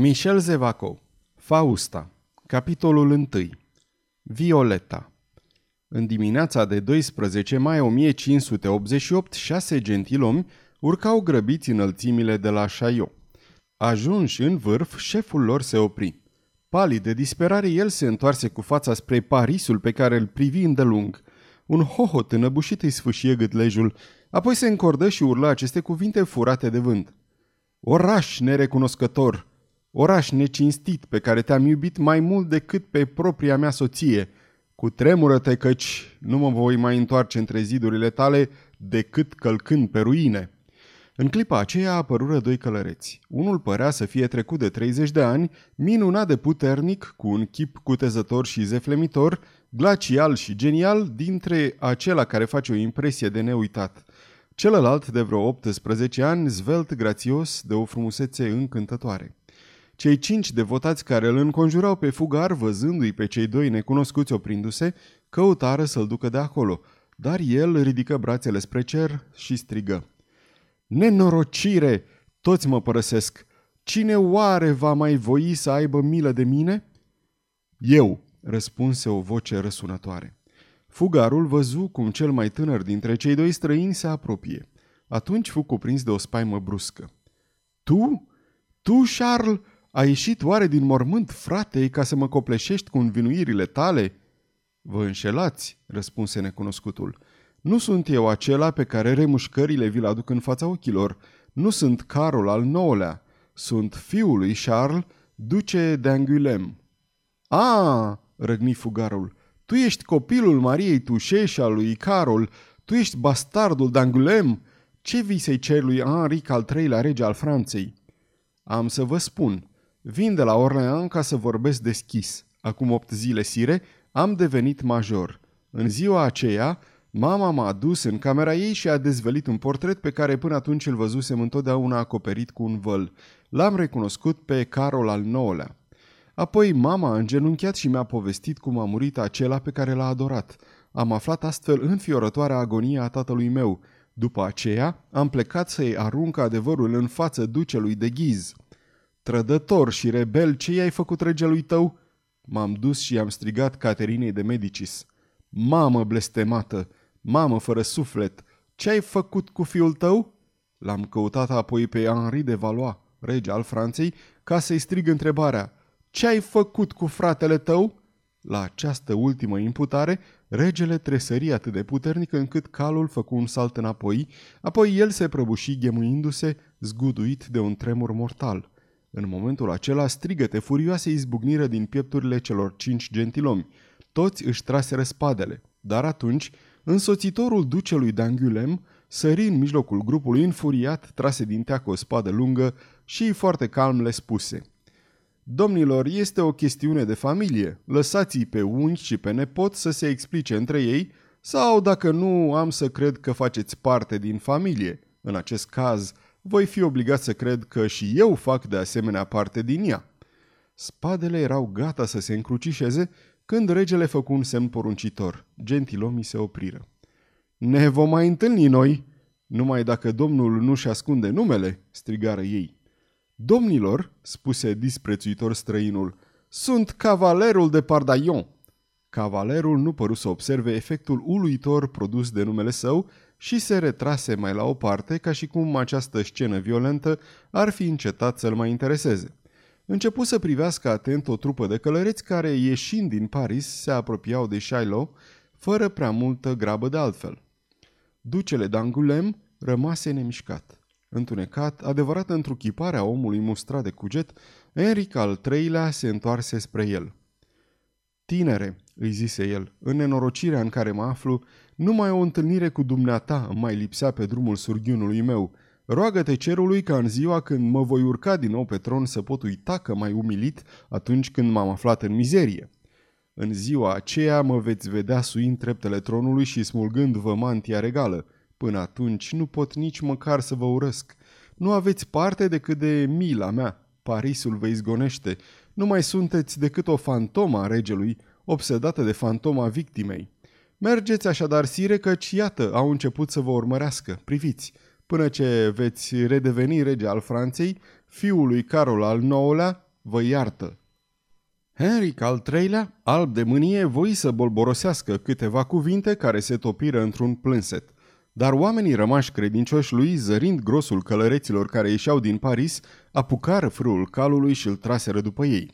Michel Zevaco Fausta Capitolul 1 Violeta În dimineața de 12 mai 1588, șase gentilomi urcau grăbiți înălțimile de la Chaillot. Ajunși în vârf, șeful lor se opri. Palid de disperare, el se întoarse cu fața spre Parisul pe care îl privi îndelung. Un hohot înăbușit îi sfâșie gâtlejul, apoi se încordă și urlă aceste cuvinte furate de vânt. Oraș nerecunoscător! Oraș necinstit pe care te-am iubit mai mult decât pe propria mea soție. Cu tremură-te căci nu mă voi mai întoarce între zidurile tale decât călcând pe ruine. În clipa aceea apărură doi călăreți. Unul părea să fie trecut de 30 de ani, minunat de puternic, cu un chip cutezător și zeflemitor, glacial și genial, dintre acela care face o impresie de neuitat. Celălalt de vreo 18 ani, zvelt grațios, de o frumusețe încântătoare. Cei cinci devotați care îl înconjurau pe fugar, văzându-i pe cei doi necunoscuți oprindu-se, căutară să-l ducă de acolo, dar el ridică brațele spre cer și strigă. Nenorocire! Toți mă părăsesc! Cine oare va mai voi să aibă milă de mine? Eu, răspunse o voce răsunătoare. Fugarul văzu cum cel mai tânăr dintre cei doi străini se apropie. Atunci fu cuprins de o spaimă bruscă. Tu? Tu, Charles? A ieșit oare din mormânt, frate, ca să mă copleșești cu învinuirile tale?" Vă înșelați," răspunse necunoscutul. Nu sunt eu acela pe care remușcările vi-l aduc în fața ochilor. Nu sunt Carol al nouălea. Sunt fiul lui Charles, duce d'Angulem. A, răgni fugarul, tu ești copilul Mariei Tușe și al lui Carol, tu ești bastardul d'Angulem. Ce vii să-i cer lui Henric al treilea rege al Franței? Am să vă spun, Vin de la Orleans ca să vorbesc deschis. Acum opt zile sire, am devenit major. În ziua aceea, mama m-a dus în camera ei și a dezvelit un portret pe care până atunci îl văzusem întotdeauna acoperit cu un văl. L-am recunoscut pe Carol al IX-lea. Apoi mama a îngenunchiat și mi-a povestit cum a murit acela pe care l-a adorat. Am aflat astfel înfiorătoarea agonie a tatălui meu. După aceea, am plecat să-i arunc adevărul în față ducelui de ghiz. Trădător și rebel, ce i-ai făcut regelui tău? M-am dus și i-am strigat Caterinei de Medicis. Mamă blestemată, mamă fără suflet, ce ai făcut cu fiul tău? L-am căutat apoi pe Henri de Valois, rege al Franței, ca să-i strig întrebarea, ce ai făcut cu fratele tău? La această ultimă imputare, regele tresări atât de puternic încât calul făcu un salt înapoi, apoi el se prăbuși ghemuindu-se, zguduit de un tremur mortal. În momentul acela, strigăte furioase izbucniră din piepturile celor cinci gentilomi. Toți își traseră spadele, dar atunci, însoțitorul ducelui d'Angulem sări în mijlocul grupului înfuriat, trase din teacă o spadă lungă și foarte calm le spuse Domnilor, este o chestiune de familie. Lăsați-i pe unchi și pe nepot să se explice între ei sau, dacă nu, am să cred că faceți parte din familie. În acest caz, voi fi obligat să cred că și eu fac de asemenea parte din ea. Spadele erau gata să se încrucișeze când regele făcu un semn poruncitor. Gentilomii se opriră. Ne vom mai întâlni noi, numai dacă domnul nu-și ascunde numele, strigară ei. Domnilor, spuse disprețuitor străinul, sunt cavalerul de Pardaion. Cavalerul nu păru să observe efectul uluitor produs de numele său și se retrase mai la o parte ca și cum această scenă violentă ar fi încetat să-l mai intereseze. Începu să privească atent o trupă de călăreți care, ieșind din Paris, se apropiau de Shiloh, fără prea multă grabă de altfel. Ducele d'Angulem rămase nemișcat. Întunecat, adevărat întruchiparea omului mustrat de cuget, Enric al III-lea se întoarse spre el. Tinere, îi zise el, în nenorocirea în care mă aflu, numai o întâlnire cu dumneata îmi mai lipsea pe drumul surghiunului meu. Roagă-te cerului ca în ziua când mă voi urca din nou pe tron să pot uita că mai umilit atunci când m-am aflat în mizerie. În ziua aceea mă veți vedea suind treptele tronului și smulgând-vă mantia regală. Până atunci nu pot nici măcar să vă urăsc. Nu aveți parte decât de mila mea. Parisul vă izgonește. Nu mai sunteți decât o fantomă a regelui, obsedată de fantoma victimei. Mergeți așadar, sire, căci iată, au început să vă urmărească. Priviți, până ce veți redeveni rege al Franței, fiul lui Carol al IX-lea, vă iartă. Henric al III-lea, alb de mânie, voi să bolborosească câteva cuvinte care se topiră într-un plânset. Dar oamenii rămași credincioși lui, zărind grosul călăreților care ieșeau din Paris, apucară frâul calului și îl traseră după ei.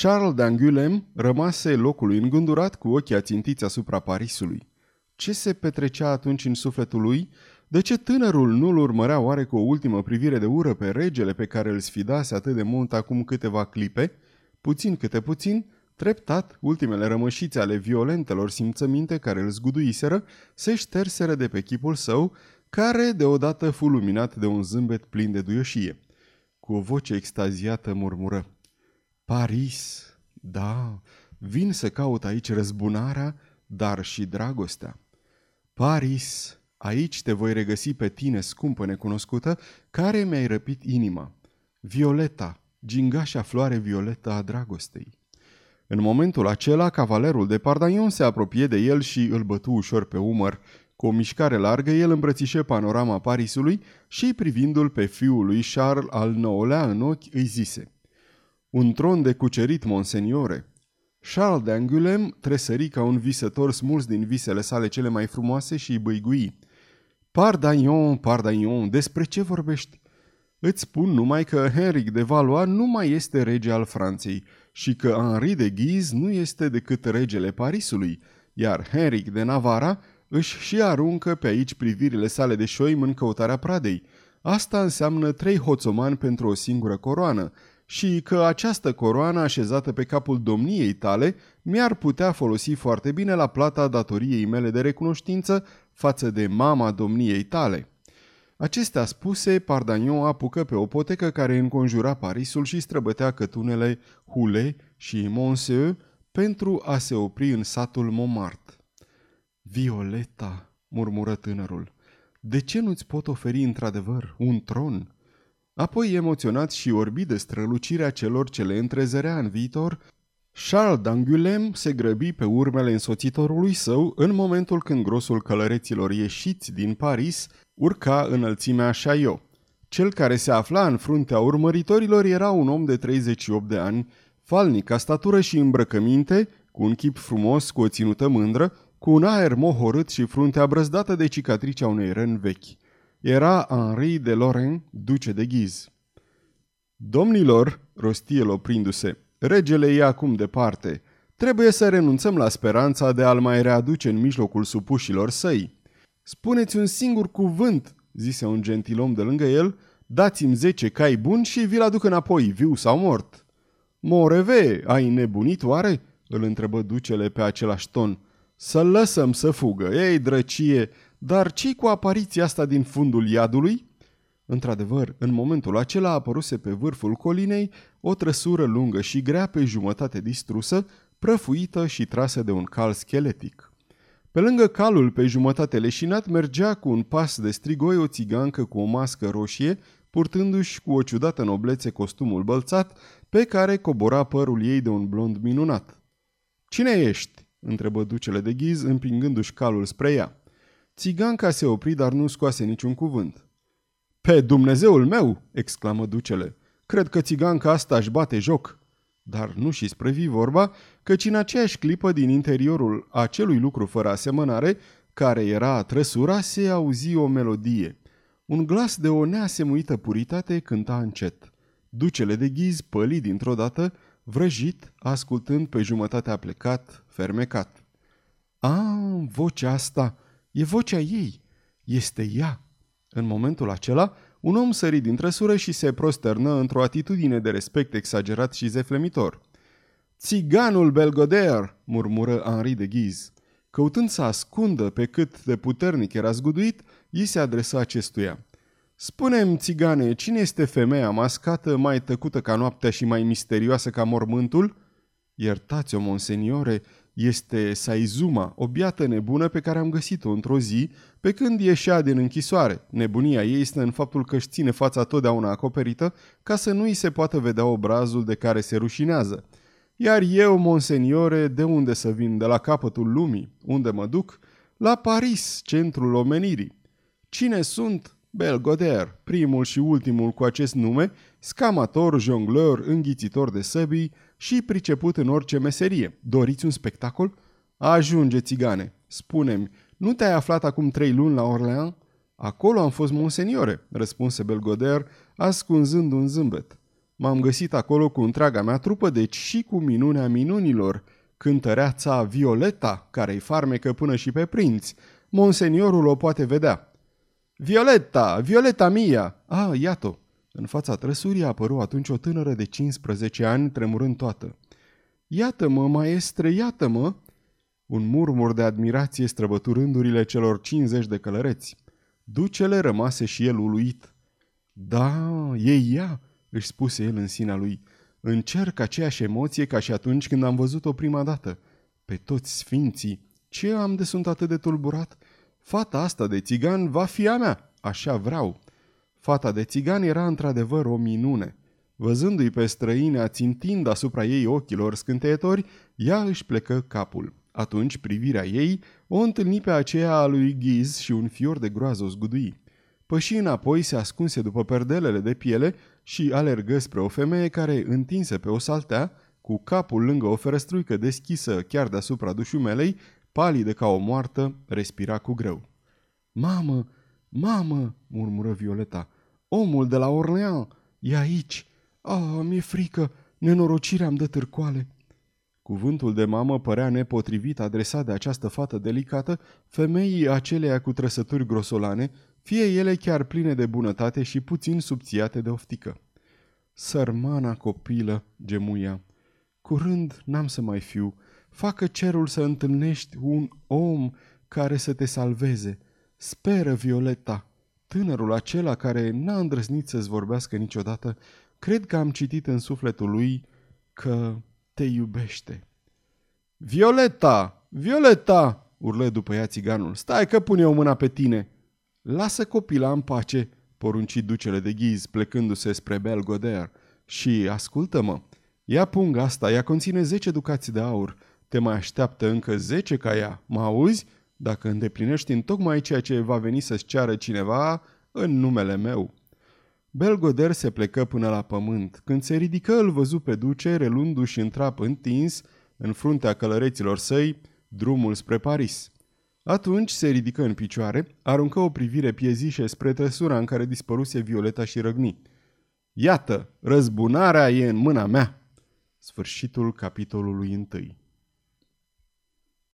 Charles d'Angulem rămase locului îngândurat cu ochii ațintiți asupra Parisului. Ce se petrecea atunci în sufletul lui? De ce tânărul nu-l urmărea oare cu o ultimă privire de ură pe regele pe care îl sfidase atât de mult acum câteva clipe? Puțin câte puțin, treptat, ultimele rămășițe ale violentelor simțăminte care îl zguduiseră se șterseră de pe chipul său, care deodată fu luminat de un zâmbet plin de duioșie. Cu o voce extaziată murmură. Paris, da, vin să caut aici răzbunarea, dar și dragostea. Paris, aici te voi regăsi pe tine, scumpă necunoscută, care mi-ai răpit inima. Violeta, gingașa floare violetă a dragostei. În momentul acela, cavalerul de Pardaion se apropie de el și îl bătu ușor pe umăr. Cu o mișcare largă, el îmbrățișe panorama Parisului și, privindu-l pe fiul lui Charles al IX-lea în ochi, îi zise Un tron de cucerit, monseniore. Charles de Angulem tresări ca un visător smuls din visele sale cele mai frumoase și îi băigui. Pardaion, Pardaion, despre ce vorbești? Îți spun numai că Henric de Valois nu mai este rege al Franței și că Henri de Guise nu este decât regele Parisului, iar Henric de Navara își și aruncă pe aici privirile sale de șoim în căutarea pradei. Asta înseamnă trei hoțomani pentru o singură coroană și că această coroană așezată pe capul domniei tale mi-ar putea folosi foarte bine la plata datoriei mele de recunoștință față de mama domniei tale. Acestea spuse, Pardagnon apucă pe o potecă care înconjura Parisul și străbătea cătunele Hule și Monsieu pentru a se opri în satul Montmartre. Violeta, murmură tânărul, de ce nu-ți pot oferi într-adevăr un tron? Apoi, emoționat și orbit de strălucirea celor ce le întrezărea în viitor, Charles d'Angulem se grăbi pe urmele însoțitorului său în momentul când grosul călăreților ieșiți din Paris urca înălțimea Chaillot. Cel care se afla în fruntea urmăritorilor era un om de 38 de ani, falnic ca statură și îmbrăcăminte, cu un chip frumos, cu o ținută mândră, cu un aer mohorât și fruntea brăzdată de cicatricea unei răni vechi. Era Henri de Lorraine, duce de ghiz. Domnilor, rosti el oprindu-se, regele e acum departe. Trebuie să renunțăm la speranța de a-l mai readuce în mijlocul supușilor săi. Spuneți un singur cuvânt, zise un gentilom de lângă el, dați-mi zece cai buni și vi-l aduc înapoi, viu sau mort. Moreve, ai nebunit oare? îl întrebă ducele pe același ton. Să-l lăsăm să fugă, ei drăcie, dar ce cu apariția asta din fundul iadului? Într-adevăr, în momentul acela apăruse pe vârful colinei o trăsură lungă și grea pe jumătate distrusă, prăfuită și trasă de un cal scheletic. Pe lângă calul pe jumătate leșinat mergea cu un pas de strigoi o țigancă cu o mască roșie, purtându-și cu o ciudată noblețe costumul bălțat, pe care cobora părul ei de un blond minunat. Cine ești?" întrebă ducele de ghiz, împingându-și calul spre ea. Țiganca se opri, dar nu scoase niciun cuvânt. Pe Dumnezeul meu!" exclamă ducele. Cred că țiganca asta își bate joc." Dar nu și sprăvi vorba, căci în aceeași clipă din interiorul acelui lucru fără asemănare, care era trăsura, se auzi o melodie. Un glas de o neasemuită puritate cânta încet. Ducele de ghiz păli dintr-o dată, vrăjit, ascultând pe jumătate plecat, fermecat. A, vocea asta, e vocea ei, este ea. În momentul acela, un om sări din trăsură și se prosternă într-o atitudine de respect exagerat și zeflemitor. Țiganul Belgoder, murmură Henri de Ghiz. Căutând să ascundă pe cât de puternic era zguduit, i se adresă acestuia. Spune-mi, țigane, cine este femeia mascată, mai tăcută ca noaptea și mai misterioasă ca mormântul? Iertați-o, monseniore, este Saizuma, o biată nebună pe care am găsit-o într-o zi, pe când ieșea din închisoare. Nebunia ei este în faptul că își ține fața totdeauna acoperită ca să nu îi se poată vedea obrazul de care se rușinează. Iar eu, monseniore, de unde să vin? De la capătul lumii. Unde mă duc? La Paris, centrul omenirii. Cine sunt? Belgoder, primul și ultimul cu acest nume, scamator, jongleur, înghițitor de săbii și priceput în orice meserie. Doriți un spectacol? Ajunge, țigane, spune-mi, nu te-ai aflat acum trei luni la Orleans? Acolo am fost monseniore, răspunse Belgoder, ascunzând un zâmbet. M-am găsit acolo cu întreaga mea trupă, deci și cu minunea minunilor. Cântăreața Violeta, care-i farmecă până și pe prinți. Monseniorul o poate vedea. Violeta! Violeta mia! Ah, iată! În fața trăsurii a apărut atunci o tânără de 15 ani, tremurând toată. Iată-mă, maestre, iată-mă! Un murmur de admirație străbătu rândurile celor 50 de călăreți. Ducele rămase și el uluit. Da, e ea, își spuse el în sinea lui. Încerc aceeași emoție ca și atunci când am văzut-o prima dată. Pe toți sfinții, ce am de sunt atât de tulburat? Fata asta de țigan va fi a mea, așa vreau. Fata de țigan era într-adevăr o minune. Văzându-i pe străine ațintind asupra ei ochilor scânteietori, ea își plecă capul. Atunci privirea ei o întâlni pe aceea a lui Ghiz și un fior de groază o zgudui. Păși înapoi se ascunse după perdelele de piele și alergă spre o femeie care, întinse pe o saltea, cu capul lângă o ferăstruică deschisă chiar deasupra dușumelei, palidă ca o moartă, respira cu greu. Mamă, mamă, murmură Violeta, omul de la Orleans, e aici. Ah, mi-e frică, nenorocirea am dă târcoale. Cuvântul de mamă părea nepotrivit adresat de această fată delicată femeii aceleia cu trăsături grosolane, fie ele chiar pline de bunătate și puțin subțiate de oftică. Sărmana copilă, gemuia. Curând n-am să mai fiu. Facă cerul să întâlnești un om care să te salveze. Speră, Violeta. Tânărul acela care n-a îndrăznit să-ți vorbească niciodată, cred că am citit în sufletul lui că te iubește. Violeta! Violeta! urlă după ea țiganul. Stai că pun eu mâna pe tine. Lasă copila în pace, porunci ducele de ghiz plecându-se spre Belgoder. Și ascultă-mă, ia punga asta, ea conține 10 ducați de aur. Te mai așteaptă încă 10 ca ea, mă auzi? Dacă îndeplinești în tocmai ceea ce va veni să-ți ceară cineva în numele meu. Belgoder se plecă până la pământ. Când se ridică, îl văzu pe duce, relundu-și în trap întins, în fruntea călăreților săi, drumul spre Paris. Atunci se ridică în picioare, aruncă o privire piezișe spre trăsura în care dispăruse Violeta și răgni. Iată, răzbunarea e în mâna mea! Sfârșitul capitolului întâi.